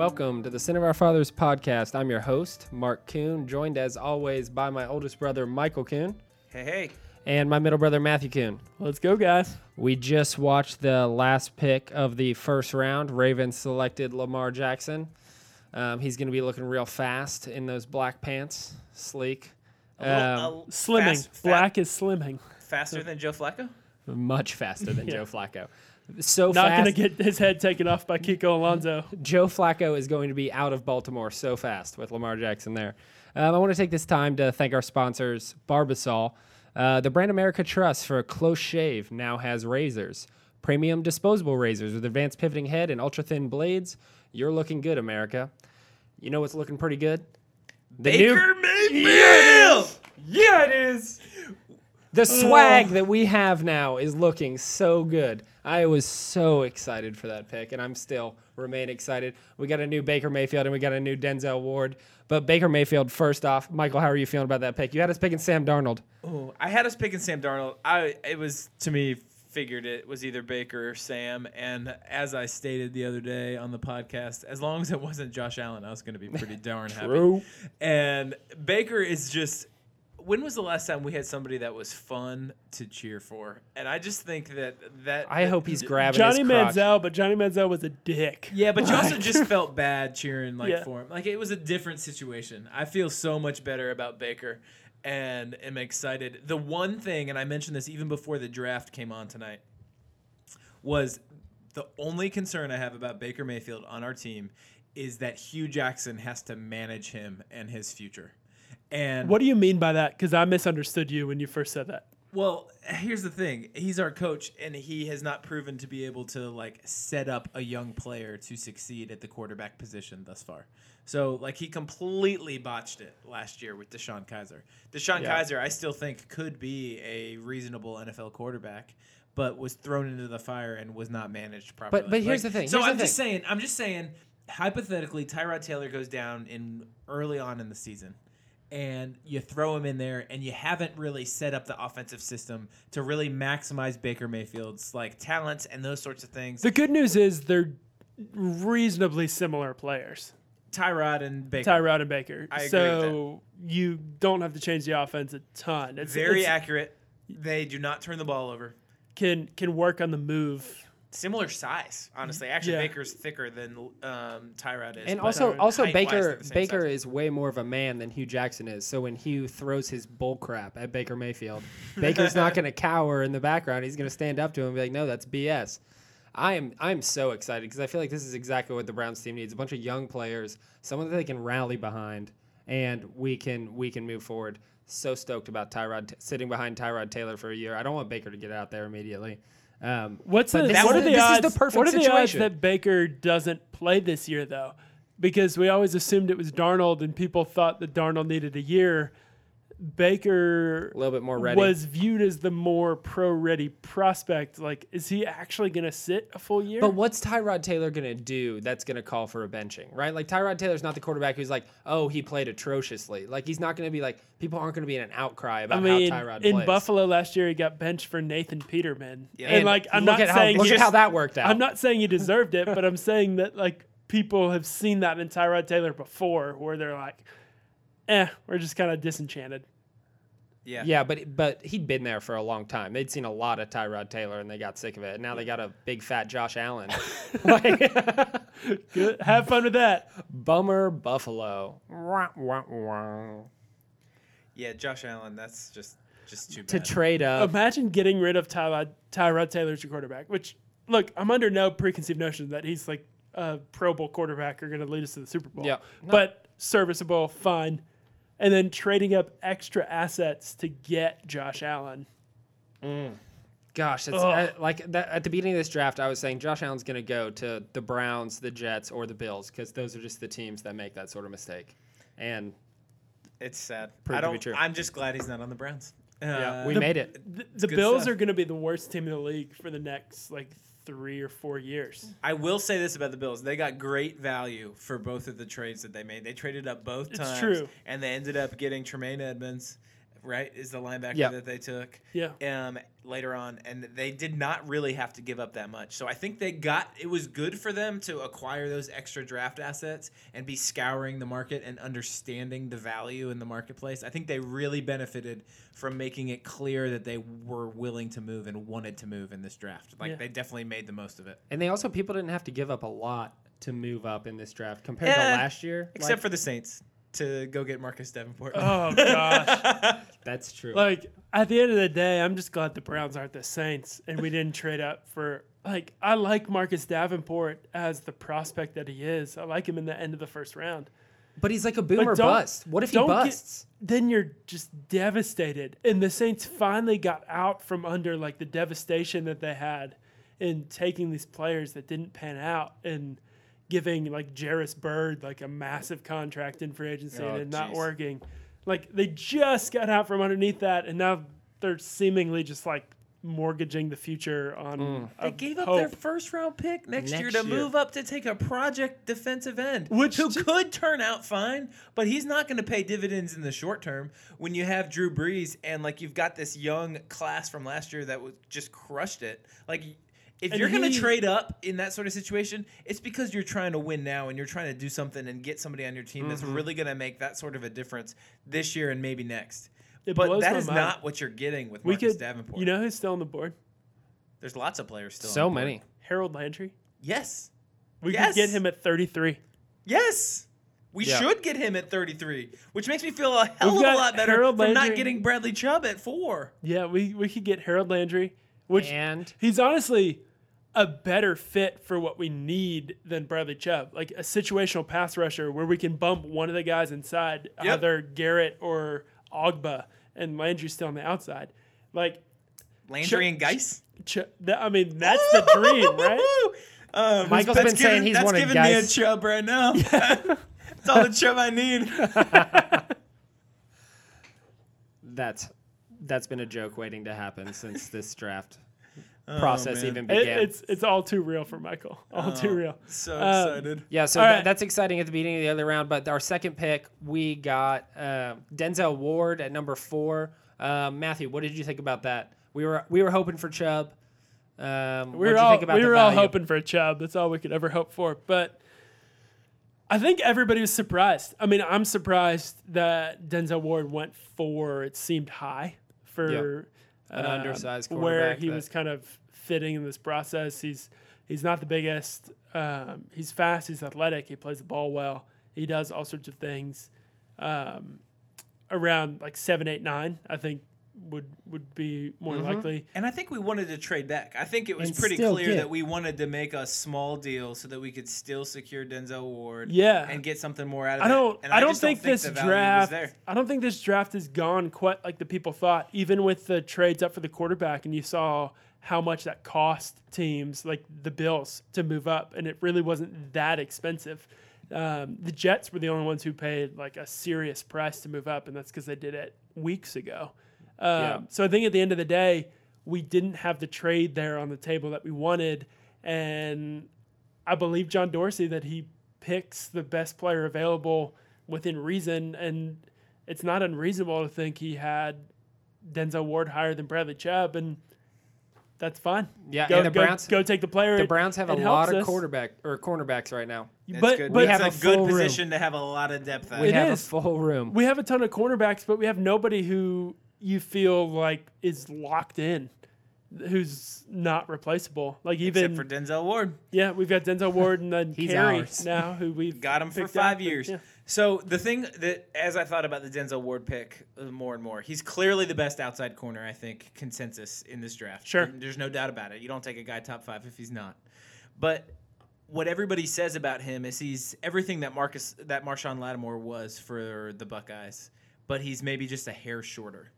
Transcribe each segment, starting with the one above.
Welcome to the Sin of Our Fathers podcast. I'm your host, Mark Kuhn, joined as always by my oldest brother, Michael Kuhn, Hey, hey. and my middle brother, Matthew Kuhn. Let's go, guys. We just watched the last pick of the first round. Ravens selected Lamar Jackson. Um, he's going to be looking real fast in those black pants, sleek, A little- Um, a- Slimming. fast- fa- Black is slimming. faster than Joe Flacco. much faster than Yeah. Joe Flacco. So Not fast. going to get his head taken off by Kiko Alonso. Joe Flacco is going to be out of Baltimore so fast with Lamar Jackson there. Um, I want to take this time to thank our sponsors, Barbasol. Uh, the brand America Trust for a close shave now has razors, premium disposable razors with advanced pivoting head and ultra thin blades. You're looking good, America. You know what's looking pretty good? The Baker Mayfield. yeah, it is. The swag that we have now is looking so good. I was so excited for that pick, and I'm still remain excited. We got a new Baker Mayfield and we got a new Denzel Ward. But Baker Mayfield, first off, Michael, how are you feeling about that pick? You had us picking Sam Darnold. Ooh, I had us picking Sam Darnold. I it was to me figured it was either Baker or Sam, and as I stated the other day on the podcast, as long as it wasn't Josh Allen, I was going to be pretty darn happy. True. And Baker is just. When was the last time we had somebody that was fun to cheer for? And I just think that that I hope he's grabbing Johnny his crotch. Manziel, but Johnny Manziel was a dick. Yeah, but you also just felt bad cheering like Yeah. for him. Like it was a different situation. I feel so much better about Baker and am excited. The one thing, and I mentioned this even before the draft came on tonight, was the only concern I have about Baker Mayfield on our team is that Hue Jackson has to manage him and his future. And What do you mean by that? Because I misunderstood you when you first said that. well, here's the thing. He's our coach and he has not proven to be able to like set up a young player to succeed at the quarterback position thus far. So like he completely botched it last year with DeShone Kizer. DeShone Yeah. Kizer I still think could be a reasonable NFL quarterback, but was thrown into the fire and was not managed properly. but but here's the thing, So here's the I'm just thing. saying I'm just saying hypothetically Tyrod Taylor goes down in early on in the season and you throw him in there and you haven't really set up the offensive system to really maximize Baker Mayfield's like talents and those sorts of things. The good news is they're reasonably similar players, Tyrod and Baker. Tyrod and Baker. I so you don't have to change the offense a ton. It's very it's- accurate. They do not turn the ball over. can can work on the move. Similar size, honestly. Actually, Yeah. Baker's thicker than um, Tyrod is. And also, also Baker they're the same Baker size. is way more of a man than Hue Jackson is. So when Hue throws his bull crap at Baker Mayfield, Baker's not going to cower in the background. He's going to stand up to him and be like, "No, that's BS." I am I'm so excited because I feel like this is exactly what the Browns team needs: a bunch of young players, someone that they can rally behind, and we can we can move forward. So stoked about Tyrod sitting behind Tyrod Taylor for a year. I don't want Baker to get out there immediately. Um, What's the, this what are the this is the perfect what are the odds that Baker doesn't play this year though? Because we always assumed it was Darnold, and people thought that Darnold needed a year. Baker a little bit more ready. was viewed as the more pro-ready prospect. Like, is he actually going to sit a full year? But what's Tyrod Taylor going to do that's going to call for a benching, right? Like Tyrod Taylor's not the quarterback who's like, oh, he played atrociously. Like he's not going to be like people aren't going to be in an outcry about I mean, how Tyrod in plays. Buffalo last year, he got benched for Nathan Peterman. Yeah. And, And like, I'm not at how, saying look at how that worked out. I'm not saying he deserved it, but I'm saying that like people have seen that in Tyrod Taylor before, where they're like, "Eh, we're just kind of disenchanted." yeah. yeah, but but he'd been there for a long time. They'd seen a lot of Tyrod Taylor and they got sick of it. And now they got a big fat Josh Allen. like, Good, have fun with that. bummer Buffalo. Wah, wah, wah. Yeah, Josh Allen. That's just just too bad. To bad. trade up. Imagine getting rid of Tyrod Tyrod Taylor as your quarterback. Which, look, I'm under no preconceived notion that he's like a Pro Bowl quarterback or going to lead us to the Super Bowl. Yeah. No. but serviceable, fine. And then trading up extra assets to get Josh Allen. Gosh, it's Ugh. uh, like that, at the beginning of this draft, I was saying Josh Allen's going to go to the Browns, the Jets, or the Bills because those are just the teams that make that sort of mistake. And it's sad. I don't. I'm just glad he's not on the Browns. yeah, Uh, we the- made it. The, the Bills stuff. are going to be the worst team in the league for the next like three or four years. I will say this about the Bills: they got great value for both of the trades that they made. They traded up both It's times, true. and they ended up getting Tremaine Edmunds right, is the linebacker Yep. that they took. Yeah. Um, later on, and they did not really have to give up that much. So I think they got it was good for them to acquire those extra draft assets and be scouring the market and understanding the value in the marketplace. I think they really benefited from making it clear that they were willing to move and wanted to move in this draft. Like Yeah. they definitely made the most of it. And they also people didn't have to give up a lot to move up in this draft compared to Eh, last year. Except Like, for the Saints to go get Marcus Davenport. Oh gosh. that's true. like at the end of the day, I'm just glad the Browns aren't the Saints and we didn't trade up for like I like Marcus Davenport as the prospect that he is. I like him in the end of the first round. but he's like a boomer don't- bust. What if he don't get- busts? Then you're just devastated. And the Saints finally got out from under like the devastation that they had in taking these players that didn't pan out and giving like Jairus Byrd like a massive contract in free agency Oh, and not jeez. working. Like they just got out from underneath that and now they're seemingly just like mortgaging the future on mm. They gave up hope. their first round pick next, year to year. move up to take a project defensive end, Which who j- could turn out fine, but he's not going to pay dividends in the short term when you have Drew Brees and like you've got this young class from last year that was just crushed it. Like if And you're going to trade up in that sort of situation, it's because you're trying to win now and you're trying to do something and get somebody on your team that's Mm-hmm. really going to make that sort of a difference this year and maybe next. It but blows that my is mind. not what you're getting with we Marcus could Davenport. you know who's still on the board? There's lots of players still. on So the board. many. Harold Landry. Yes. We Yes. could get him at 33. Yes. We Yeah. should get him at 33, which makes me feel a hell We've of a lot better Harold from not getting Bradley Chubb at four. Yeah, we, we could get Harold Landry, which And he's honestly a better fit for what we need than Bradley Chubb. Like a situational pass rusher where we can bump one of the guys inside, Yep. either Garrett or Ogbah, and Landry's still on the outside. Like, Landry Ch- and Guice. Ch- that, I mean, that's the dream, right? Um, Michael's that's been saying he's that's wanted giving me a Guice. Chubb right now. that's all the Chubb I need. that's that's been a joke waiting to happen since this draft process man. even It- began. it's it's all too real for Michael. All too Oh, real. So Um, excited. Yeah, so All tha- right. that's exciting at the beginning of the other round. But our second pick, we got uh, Denzel Ward at number four. Um, Matthew, what did you think about that? We were we were hoping for Chubb. Um, we were you all think about we were all hoping for a Chubb. That's all we could ever hope for. But I think everybody was surprised. I mean, I'm surprised that Denzel Ward went four. It seemed high for An um, undersized where he that- was kind of fitting in this process. He's he's not the biggest. Um, he's fast. He's athletic. He plays the ball well. He does all sorts of things. Um, around like seven, eight, nine, I think would would be more Mm-hmm. likely. And I think we wanted to trade back. I think it was And pretty clear that we wanted to make a small deal so that we could still secure Denzel Ward. Yeah. And get something more out of I it. don't. And I, don't just think, this the value was draft. I don't think this draft has gone quite like the people thought. Even with the trades up for the quarterback, and you saw how much that cost teams like the Bills to move up, and it really wasn't that expensive. Um, the Jets were the only ones who paid like a serious price to move up, and that's because they did it weeks ago. Um, Yeah. So I think at the end of the day, we didn't have the trade there on the table that we wanted, and I believe John Dorsey that he picks the best player available within reason, and it's not unreasonable to think he had Denzel Ward higher than Bradley Chubb, and that's fine. Yeah, go, and the go- Browns- go take the player. The Browns have a it lot of us. quarterback or cornerbacks right now. That's but good. but have it's a a good full room. position to have a lot of depth at. We It have is. a full room. we have a ton of cornerbacks, but we have nobody who you feel like is locked in, who's not replaceable. Like even Except for Denzel Ward. yeah, we've got Denzel Ward and then He's Carey ours. now, who we've Got him for five up. years. Yeah. So the thing that, as I thought about the Denzel Ward pick uh, more and more, he's clearly the best outside corner. I think consensus in this draft. Sure. there's no doubt about it. You don't take a guy top five if he's not. But what everybody says about him is he's everything that Marcus that Marshon Lattimore was for the Buckeyes, but he's maybe just a hair shorter.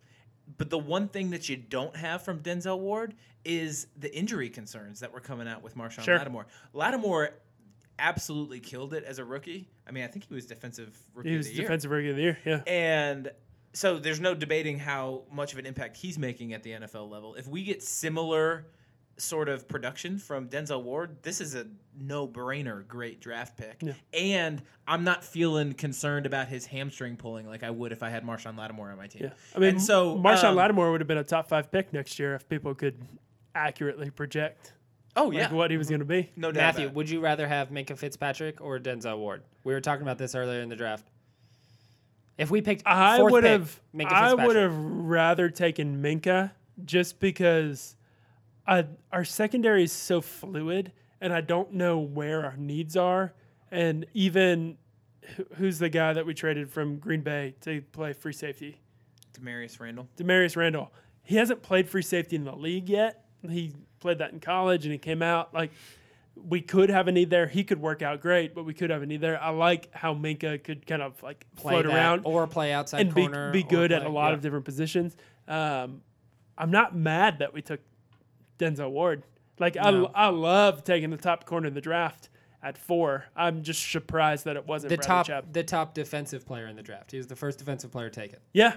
But the one thing that you don't have from Denzel Ward is the injury concerns that were coming out with Marshon Sure. Lattimore. Lattimore absolutely killed it as a rookie. I mean, I think he was defensive rookie He of was the year. defensive rookie of the year. Yeah. And so there's no debating how much of an impact he's making at the NFL level. If we get similar sort of production from Denzel Ward, this is a no-brainer great draft pick. Yeah. And I'm not feeling concerned about his hamstring pulling like I would if I had Marshon Lattimore on my team. Yeah, I mean, and so Marshon um, Lattimore would have been a top five pick next year if people could accurately project Oh like, yeah, what he was going to be. no doubt. Matthew, would you rather have Minkah Fitzpatrick or Denzel Ward? We were talking about this earlier in the draft. If we picked I would pick, have. Minkah I would have rather taken Minkah just because I, our secondary is so fluid, and I don't know where our needs are. And even who's the guy that we traded from Green Bay to play free safety? Damarious Randall. Damarious Randall. He hasn't played free safety in the league yet. He played that in college and he came out like we could have a need there. He could work out great, but we could have a need there. I like how Minkah could kind of like play float that around or play outside and be, corner, be or good at a lot yeah. of different positions. Um, I'm not mad that we took Denzel Ward. Like No. I, I love taking the top corner of the draft at four. I'm just surprised that it wasn't the Bradley top Chubb. the top defensive player in the draft. He was the first defensive player taken. Yeah,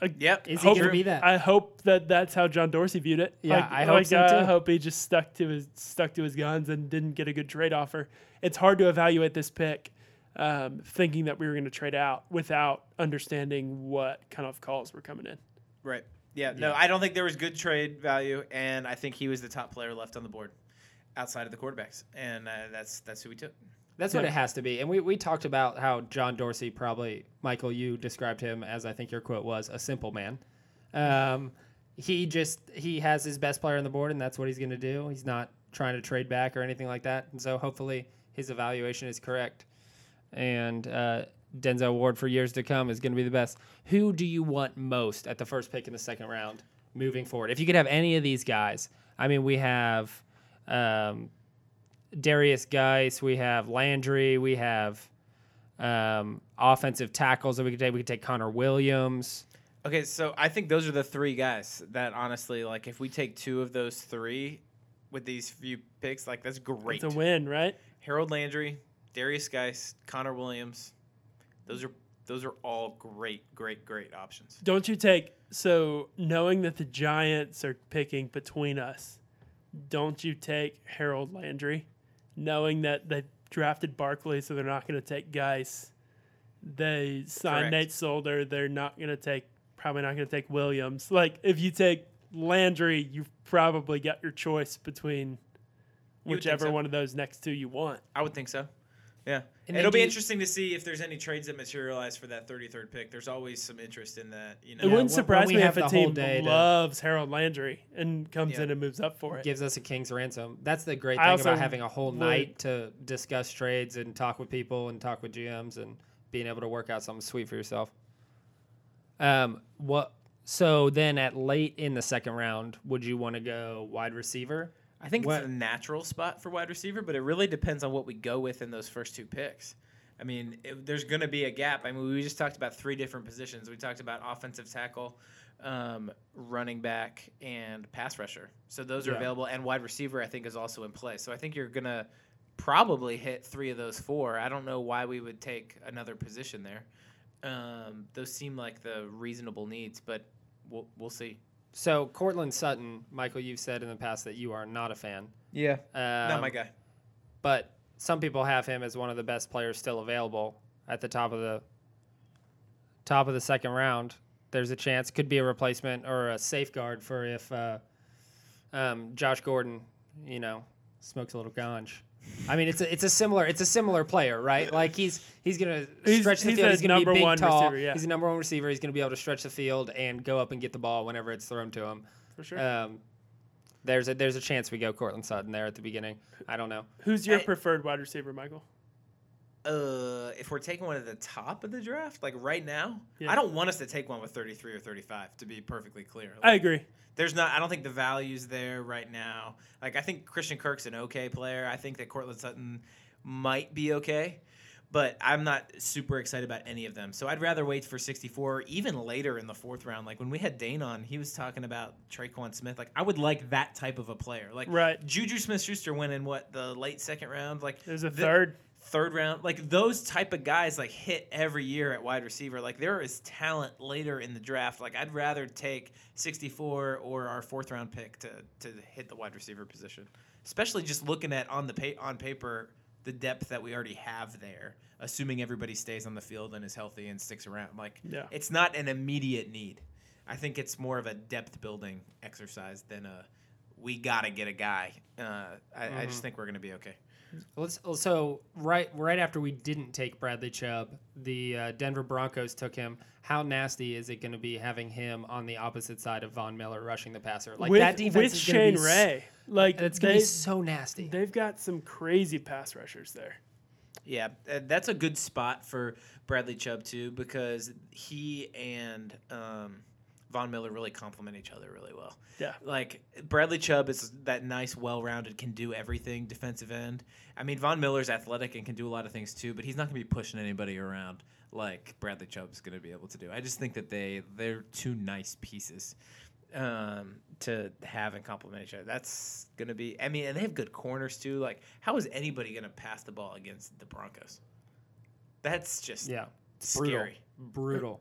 Yep. Is he going to be that? I hope that that's how John Dorsey viewed it. Yeah, Like- I hope like, so, I too. hope he just stuck to his stuck to his guns and didn't get a good trade offer. It's hard to evaluate this pick, um, thinking that we were going to trade out without understanding what kind of calls were coming in. Right. Yeah. No, I don't think there was good trade value, and I think he was the top player left on the board outside of the quarterbacks, and uh, that's that's who we took. That's what it has to be. And we, we talked about how John Dorsey probably, Michael, you described him as I think your quote was a simple man. Um, he just, he has his best player on the board and that's what he's going to do. He's not trying to trade back or anything like that. And so hopefully his evaluation is correct. And uh, Denzel Ward for years to come is going to be the best. Who do you want most at the first pick in the second round moving forward? If you could have any of these guys, I mean, we have. Um, Derrius Guice, we have Landry, we have um, offensive tackles that we could take. We could take Connor Williams. Okay, so I think those are the three guys that honestly, like, if we take two of those three with these few picks, like, that's great. It's a win, right? Harold Landry, Derrius Guice, Connor Williams, those are those are all great, great, great options. Don't you take so knowing that the Giants are picking between us? Don't you take Harold Landry, knowing that they drafted Barkley, so they're not going to take Guice. They signed Correct. Nate Solder. They're not going to take probably not going to take Williams. Like if you take Landry, you've probably got your choice between You whichever so. one of those next two you want. I would think so. Yeah. And It'll be you- interesting to see if there's any trades that materialize for that 33rd pick. There's always some interest in that. You know, It wouldn't when- surprise me if a team day to- loves Harold Landry and comes Yeah. in and moves up for it. Gives us a king's ransom. That's the great thing about having a whole would- night to discuss trades and talk with people and talk with GMs and being able to work out something sweet for yourself. Um, what? So then, at late in the second round, would you want to go wide receiver? I think What- it's a natural spot for wide receiver, but it really depends on what we go with in those first two picks. I mean, it, there's going to be a gap. I mean, we just talked about three different positions. We talked about offensive tackle, um, running back, and pass rusher. So those are Yeah. available, and wide receiver I think is also in play. So I think you're going to probably hit three of those four. I don't know why we would take another position there. Um, those seem like the reasonable needs, but we'll we'll see. So Courtland Sutton, Michael, you've said in the past that you are not a fan. Yeah, Um, not my guy. but some people have him as one of the best players still available at the top of the top of the second round. There's a chance could be a replacement or a safeguard for if uh, um, Josh Gordon, you know, smokes a little ganj. I mean, it's a it's a similar it's a similar player, right? Like he's he's gonna He's- stretch the he's field. He's gonna be big, one tall. receiver, yeah. He's a number one receiver. He's gonna be able to stretch the field and go up and get the ball whenever it's thrown to him. For sure. Um, there's a there's a chance we go Courtland Sutton there at the beginning. I don't know. Who's your I- preferred wide receiver, Michael? Uh, if we're taking one at the top of the draft, like right now, Yeah. I don't want us to take one with 33 or 35. To be perfectly clear, I agree. There's not. I don't think the value's there right now. Like I think Christian Kirk's an okay player. I think that Courtland Sutton might be okay, but I'm not super excited about any of them. So I'd rather wait for 64, even later in the fourth round. Like when we had Dane on, he was talking about Tre'Quan Smith. Like I would like that type of a player. Like Right. Juju Smith Schuster went in what the late second round. Like There's a the- third. Third round, like those type of guys, like hit every year at wide receiver. Like there is talent later in the draft. Like I'd rather take 64 or our fourth round pick to to hit the wide receiver position, especially just looking at on the pa- on paper the depth that we already have there, assuming everybody stays on the field and is healthy and sticks around. Like Yeah. it's not an immediate need. I think it's more of a depth building exercise than a we gotta get a guy. Uh, I, I just think we're gonna be okay. Let's so right right after we didn't take Bradley Chubb, the uh, Denver Broncos took him. How nasty is it going to be having him on the opposite side of Von Miller rushing the passer? Like with, that defense with is Shane be Ray. Like It's going to be so nasty. they've got some crazy pass rushers there. Yeah, uh, that's a good spot for Bradley Chubb too because he and um, Von Miller really complement each other really well. Yeah. Like Bradley Chubb is that nice, well-rounded, can do everything defensive end. I mean, Von Miller's athletic and can do a lot of things too, but he's not going to be pushing anybody around like Bradley Chubb's going to be able to do. I just think that they they're two nice pieces um, to have and complement each other. That's going to be. I mean, and they have good corners too. Like, how is anybody going to pass the ball against the Broncos? That's just yeah, brutal, scary. brutal.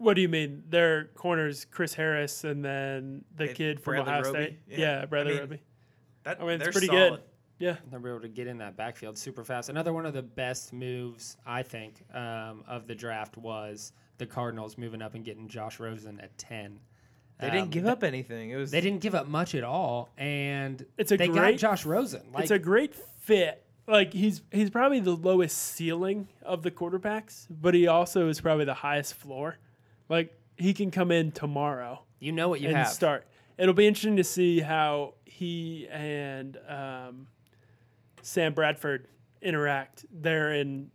What do you mean? Their corners, Chris Harris, and then the And kid from Bradley Ohio Roby? State. Yeah. Yeah, I Bradley mean, Roby. That, I mean, it's pretty solid. good. Yeah, They'll be able to get in that backfield super fast. Another one of the best moves I think um, of the draft was the Cardinals moving up and getting Josh Rosen at ten. They Um, didn't give up anything. It was They didn't give up much at all, and It's a they got Josh Rosen. Like, it's a great fit. Like he's he's probably the lowest ceiling of the quarterbacks, but he also is probably the highest floor. Like he can come in tomorrow you know what you have. and have. start. It'll be interesting to see how he and um, Sam Bradford interact there in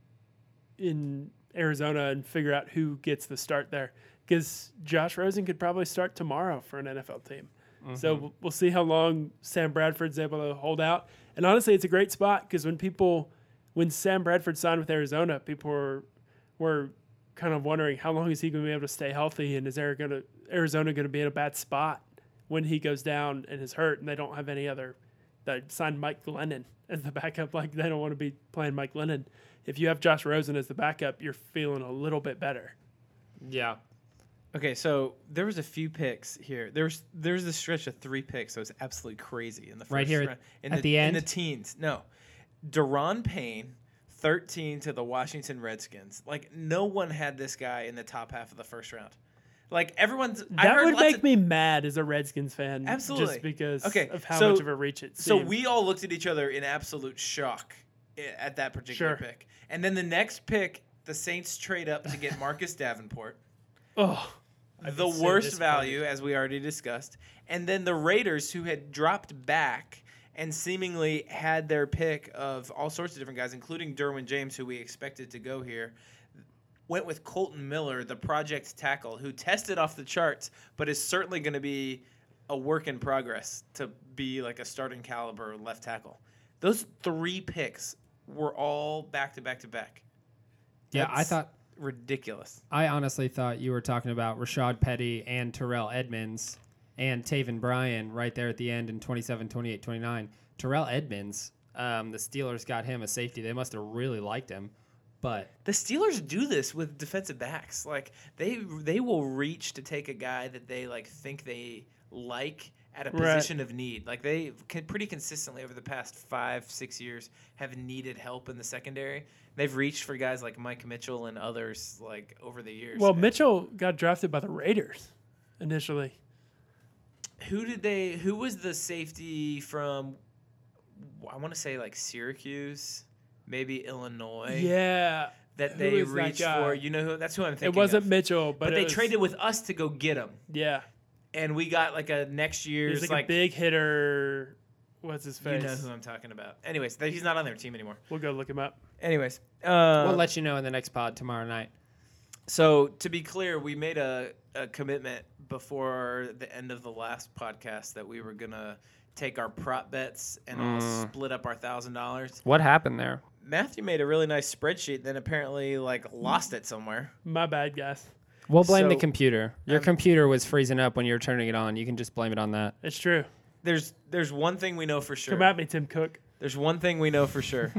in Arizona and figure out who gets the start there. Because Josh Rosen could probably start tomorrow for an NFL team. So we'll- we'll see how long Sam Bradford's able to hold out. And honestly, it's a great spot because when people, when Sam Bradford signed with Arizona, people were were kind of wondering how long is he going to be able to stay healthy and is there going to Arizona going to be in a bad spot when he goes down and is hurt and they don't have any other they signed Mike Glennon as the backup like they don't want to be playing Mike Glennon. If you have Josh Rosen as the backup, you're feeling a little bit better. Yeah, Okay, so there was a few picks here. There's there's a stretch of three picks that was absolutely crazy in the first Right here at- round. In at the in end? the teens. No, Daron Payne, thirteen to the Washington Redskins. Like no one had this guy in the top half of the first round. Like everyone's. That would make of- me mad as a Redskins fan. Absolutely. Just because Okay, of how so- much of a reach it So we all looked at each other in absolute shock eh, at that particular Sure. pick. And then the next pick, the Saints trade up to get Marcus Davenport. Oh, the worst value, as we already discussed. And then the Raiders, who had dropped back and seemingly had their pick of all sorts of different guys, including Derwin James, who we expected to go here, went with Kolton Miller, the project tackle, who tested off the charts, but is certainly going to be a work in progress to be like a starting caliber left tackle. Those three picks were all back to back to back. yeah. I thought ridiculous. I honestly thought you were talking about Rashaad Penny and Terrell Edmunds and Taven Bryan right there at the end in 27, 28, 29. Terrell Edmunds, um, the Steelers got him a safety. They must have really liked him, but The Steelers do this with defensive backs. Like they they will reach to take a guy that they like think they like at a Right. position of need. Like they can pretty consistently over the past five six years have needed help in the secondary. They've reached for guys like Mike Mitchell and others like over the years. well, And Mitchell got drafted by the Raiders initially. Who did they? Who was the safety from? I want to say like Syracuse, maybe Illinois. Yeah, that Who they is that reached for. You know who? That's who I'm thinking. it wasn't of. Mitchell, but, but, it they was- traded with us to go get him, Yeah, and we got like a next year's like, like, a big hitter. What's his face? You face? know who I'm talking about. Anyways, he's not on their team anymore. We'll go look him up. Anyways, uh, we'll let you know in the next pod tomorrow night. so to be clear, we made a, a commitment before the end of the last podcast that we were gonna take our prop bets and all Mm. split up our thousand dollars. What happened there? Matthew made a really nice spreadsheet, then apparently like lost it somewhere. My bad, guys. We'll blame the So, computer. Your um, computer was freezing up when you were turning it on. You can just blame it on that. It's true. There's there's one thing we know for sure. Come at me, Tim Cook. There's one thing we know for sure.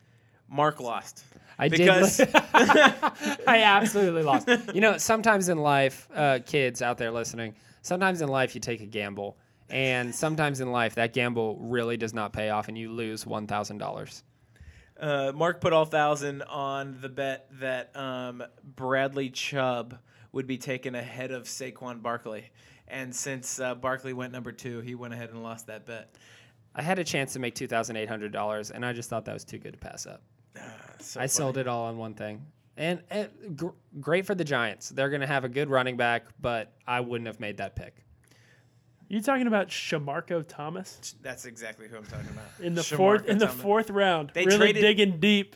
Mark lost. I Because- did. I absolutely lost. You know, sometimes in life, uh, kids out there listening, sometimes in life you take a gamble, and sometimes in life that gamble really does not pay off, and you lose one thousand dollars. Uh, Mark put all thousand on the bet that um, Bradley Chubb would be taken ahead of Saquon Barkley, and since uh, Barkley went number two, he went ahead and lost that bet. I had a chance to make two thousand eight hundred dollars, and I just thought that was too good to pass up. So I sold it all on one thing, and, and gr- great for the Giants. They're going to have a good running back, but I wouldn't have made that pick. You talking about Shamarko Thomas That's exactly who I'm talking about. in the Shamarko fourth in the fourth round? They really traded- digging deep.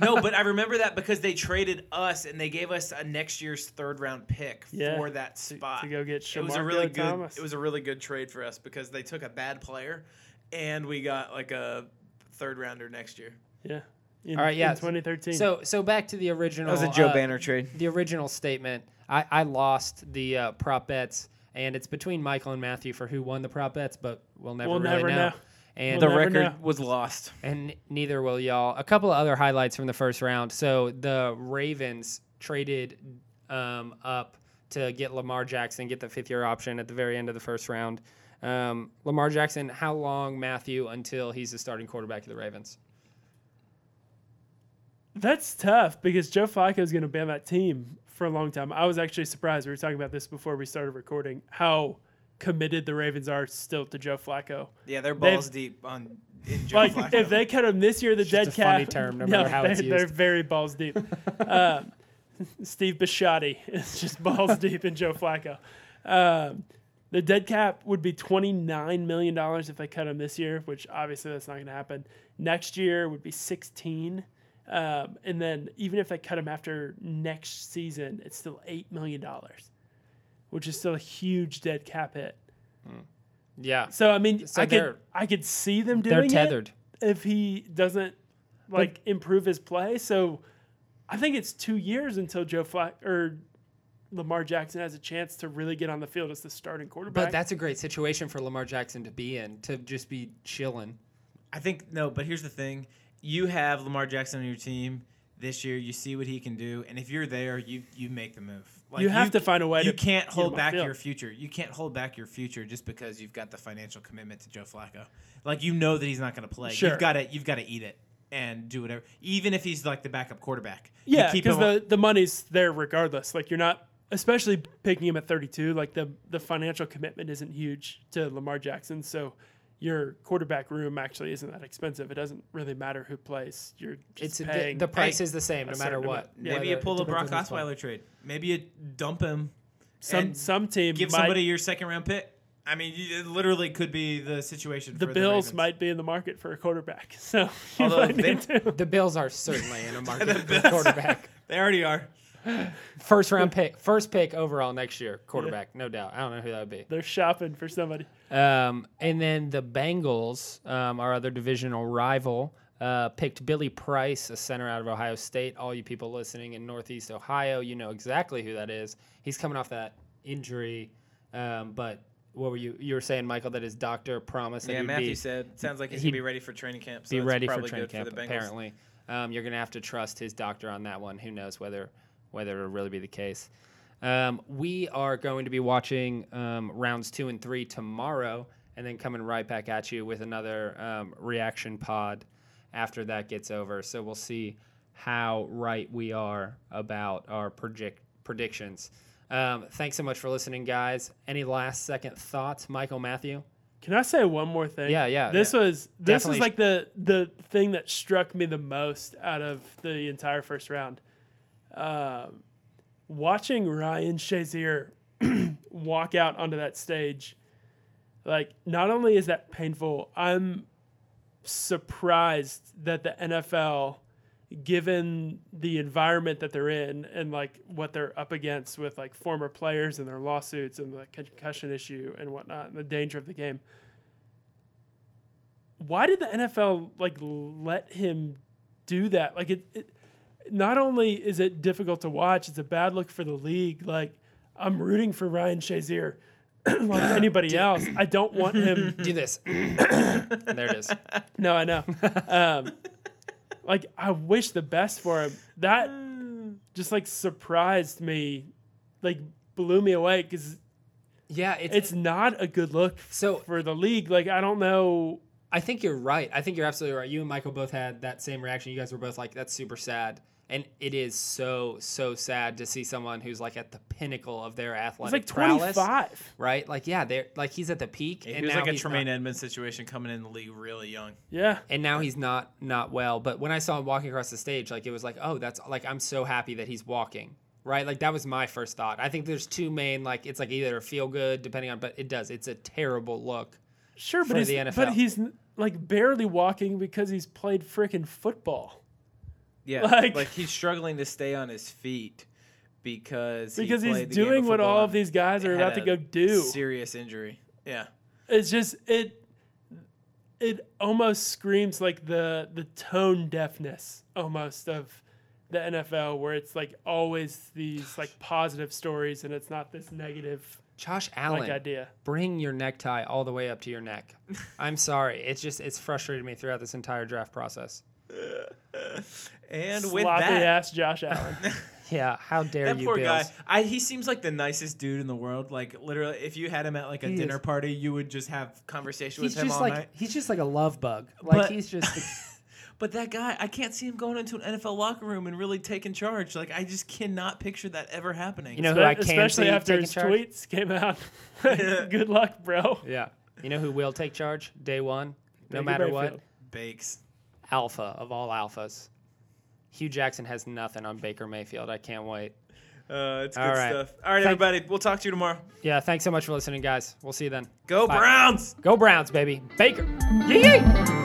no, but I remember that because they traded us and they gave us a next year's third round pick Yeah, for that spot to go get It was a Shamarko really good. Thomas. It was a really good trade for us because they took a bad player, and we got like a third rounder next year. Yeah. In, All right, yeah. In 2013. So, so back to the original. That was a Joe uh, Banner trade. the original statement. I, I lost the uh, prop bets, and it's between Michael and Matthew for who won the prop bets, but we'll never We'll really never know. know. And The record know. was lost. and neither will y'all. A couple of other highlights from the first round. So the Ravens traded um, up to get Lamar Jackson, get the fifth year option at the very end of the first round. Um, Lamar Jackson, how long, Matthew, until he's the starting quarterback of the Ravens? That's tough because Joe Flacco is going to be on that team for a long time. I was actually surprised. We were talking about this before we started recording. How committed the Ravens are still to Joe Flacco. Yeah, they're They've- balls deep on in Joe Like Flacco. if they cut him this year, the dead just a cap. funny term, no matter how they're, it's they're very balls deep. um, Steve Bisciotti is just balls deep in Joe Flacco. Um, the dead cap would be twenty nine million dollars if they cut him this year, which obviously that's not going to happen. Next year would be sixteen, um, and then even if they cut him after next season, it's still eight million dollars, which is still a huge dead cap hit. Yeah, So I mean, So I could I could see them doing. they're doing it tethered. if he doesn't like improve his play. So I think it's two years until Joe Flack or Lamar Jackson has a chance to really get on the field as the starting quarterback. But that's a great situation for Lamar Jackson to be in, to just be chilling. I think no, but here's the thing: you have Lamar Jackson on your team this year. You see what he can do, and if you're there, you you make the move. Like, you have to find a way. You to can't hold back your future. You can't hold back your future just because you've got the financial commitment to Joe Flacco. Like you know that he's not going to play. Sure. You've got to you've got to eat it and do whatever. Even if he's like the backup quarterback. Yeah, because on- the, the money's there regardless. Like you're not, especially picking him at 32. Like the the financial commitment isn't huge to Lamar Jackson, so your quarterback room actually isn't that expensive. It doesn't really matter who plays. You're It's just the, paying. the price is the same no matter what. amount. Yeah. maybe you pull it a Brock depends Osweiler trade. Maybe you dump him. some and some team Give might, somebody your second round pick. I mean, it literally could be the situation. the for Bills Ravens. might be in the market for a quarterback. So Although they- The Bills are certainly in a market for Bills- quarterback. They already are. First round pick, first pick overall next year, quarterback, no doubt. I don't know who that would be. They're shopping for somebody. Um, and then the Bengals, um, our other divisional rival, uh, picked Billy Price, a center out of Ohio State. All you people listening in Northeast Ohio, you know exactly who that is. He's coming off that injury, um, but what were you? You were saying, Michael, that his doctor promised that Yeah, he'd Matthew be, said sounds like he's he'd gonna be ready for training camp. So be ready for training good camp. For the apparently, um, you're going to have to trust his doctor on that one. Who knows whether whether it'll really be the case. Um, we are going to be watching um, rounds two and three tomorrow, and then coming right back at you with another um, reaction pod after that gets over. So we'll see how right we are about our project predictions. Um, thanks so much for listening, guys. Any last second thoughts, Michael Matthew? Can I say one more thing? Yeah, yeah, This was this Definitely. was like the the thing that struck me the most out of the entire first round. Um, watching Ryan Shazier walk out onto that stage, like not only is that painful, I'm surprised that the NFL, given the environment that they're in and like what they're up against with like former players and their lawsuits and the concussion issue and whatnot and the danger of the game. Why did the NFL like let him do that? Like it, it not only is it difficult to watch, it's a bad look for the league. Like I'm rooting for Ryan Shazier like anybody else. I don't want him Do this. there it is. no, I know. Um, like I wish the best for him. That just like surprised me, like blew me away because Yeah, it's, it's not a good look so for the league. Like I don't know. I think you're right. I think you're absolutely right. You and Michael both had that same reaction. You guys were both like, "That's super sad," and it is so so sad to see someone who's like at the pinnacle of their It's athletic like prowess, 25. right? Like, yeah, they're like he's at the peak, He and was now like a Tremaine not, Edmunds situation coming in the league really young. Yeah. and now he's not not well. But when I saw him walking across the stage, like it was like, oh, that's like I'm so happy that he's walking. Right, like that was my first thought. I think there's two main, like it's like either feel good, depending on, but it does. It's a terrible look. Sure, For but he's, the NFL. but he's like barely walking because he's played freaking football. Yeah, Like- like, he's struggling to stay on his feet because he Because he's the doing what all of these guys are about to go do. Serious injury. Yeah. It's just it it almost screams like the the tone deafness almost of the NFL where it's like always these like positive stories and it's not this negative Josh like Allen, idea. bring your necktie all the way up to your neck. I'm sorry. It's just it's frustrated me throughout this entire draft process. And with Sloppy that, ass Josh Allen. Yeah, how dare that you, poor Bills? guy. I he seems like the nicest dude in the world. Like literally, if you had him at like a He dinner is. party, you would just have conversation He's with him just all like night. he's just like a love bug. Like But- he's just But that guy, I can't see him going into an NFL locker room and really taking charge. Like I just cannot picture that ever happening. You know who I can Especially see after taking his charge? tweets came out. Good luck, bro. yeah. You know who will take charge day one, no Baker matter Mayfield. what? Bakes. Alpha of all alphas. Hue Jackson has nothing on Baker Mayfield. I can't wait. Uh, it's good All right. stuff. All right, Thank- everybody. We'll talk to you tomorrow. Yeah, thanks so much for listening, guys. We'll see you then. Go Bye. Browns! Go Browns, baby. Baker. Yee!